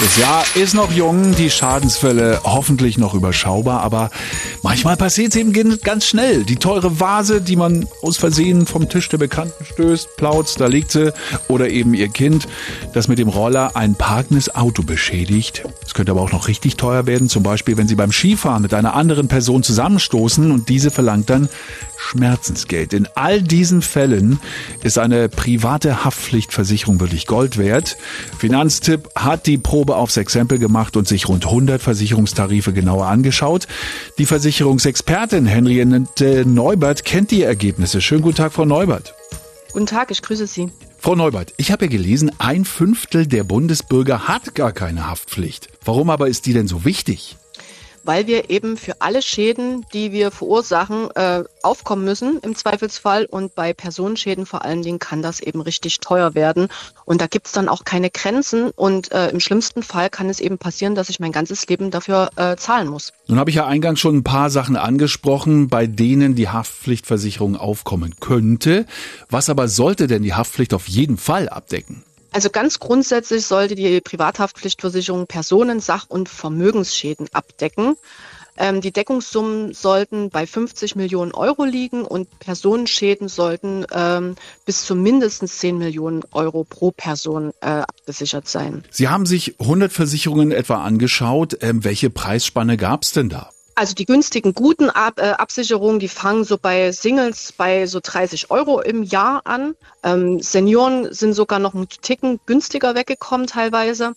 das Jahr ist noch jung, die Schadensfälle hoffentlich noch überschaubar, aber manchmal passiert es eben ganz schnell. Die teure Vase, die man aus Versehen vom Tisch der Bekannten stößt, plautzt, da liegt sie, oder eben ihr Kind, das mit dem Roller ein parkendes Auto beschädigt. Es könnte aber auch noch richtig teuer werden, zum Beispiel, wenn sie beim Skifahren mit einer anderen Person zusammenstoßen und diese verlangt dann Schmerzensgeld. In all diesen Fällen ist eine private Haftpflichtversicherung wirklich Gold wert. Finanztipp hat die Probe aufs Exempel gemacht und sich rund 100 Versicherungstarife genauer angeschaut. Die Versicherungsexpertin Henriette Neubert kennt die Ergebnisse. Schönen guten Tag, Frau Neubert. Guten Tag, ich grüße Sie. Frau Neubert, ich habe ja gelesen, ein Fünftel der Bundesbürger hat gar keine Haftpflicht. Warum aber ist die denn so wichtig? Weil wir eben für alle Schäden, die wir verursachen, äh, aufkommen müssen im Zweifelsfall. Und bei Personenschäden vor allen Dingen kann das eben richtig teuer werden. Und da gibt's dann auch keine Grenzen. Und äh, im schlimmsten Fall kann es eben passieren, dass ich mein ganzes Leben dafür äh, zahlen muss. Nun habe ich ja eingangs schon ein paar Sachen angesprochen, bei denen die Haftpflichtversicherung aufkommen könnte. Was aber sollte denn die Haftpflicht auf jeden Fall abdecken? Also ganz grundsätzlich sollte die Privathaftpflichtversicherung Personen-, Sach- und Vermögensschäden abdecken. Ähm, die Deckungssummen sollten bei 50 Millionen Euro liegen und Personenschäden sollten ähm, bis zu mindestens 10 Millionen Euro pro Person äh, abgesichert sein. Sie haben sich 100 Versicherungen etwa angeschaut. Ähm, welche Preisspanne gab es denn da? Also die günstigen, guten Ab äh, Absicherungen, die fangen so bei Singles bei so 30 Euro im Jahr an. Ähm, Senioren sind sogar noch einen Ticken günstiger weggekommen teilweise.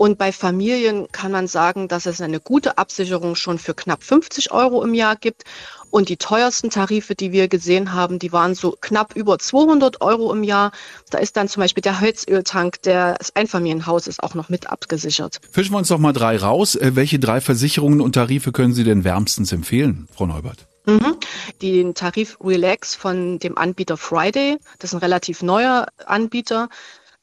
Und bei Familien kann man sagen, dass es eine gute Absicherung schon für knapp 50 Euro im Jahr gibt. Und die teuersten Tarife, die wir gesehen haben, die waren so knapp über 200 Euro im Jahr. Da ist dann zum Beispiel der Heizöltank des Einfamilienhauses auch noch mit abgesichert. Fischen wir uns doch mal drei raus. Äh, welche drei Versicherungen und Tarife können Sie denn wärmstens empfehlen, Frau Neubert? Mhm. Den Tarif Relax von dem Anbieter Friday, das ist ein relativ neuer Anbieter.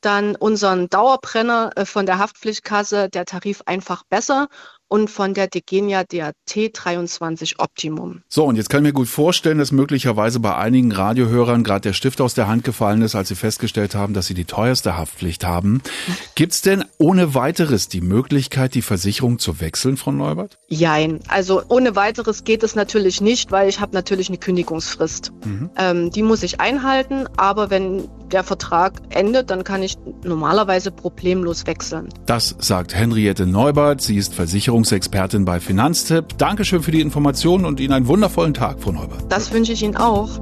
Dann unseren Dauerbrenner äh, von der Haftpflichtkasse, der Tarif einfach besser und von der Degenia der T23 Optimum. So, und jetzt kann ich mir gut vorstellen, dass möglicherweise bei einigen Radiohörern gerade der Stift aus der Hand gefallen ist, als sie festgestellt haben, dass sie die teuerste Haftpflicht haben. Gibt's denn ohne weiteres die Möglichkeit, die Versicherung zu wechseln, Frau Neubert? Jein. Also ohne weiteres geht es natürlich nicht, weil ich habe natürlich eine Kündigungsfrist. Mhm. Ähm, die muss ich einhalten, aber wenn der Vertrag endet, dann kann ich normalerweise problemlos wechseln. Das sagt Henriette Neubert. Sie ist Versicherungsexpertin bei Finanztipp. Dankeschön für die Informationen und Ihnen einen wundervollen Tag, Frau Neubert. Das wünsche ich Ihnen auch.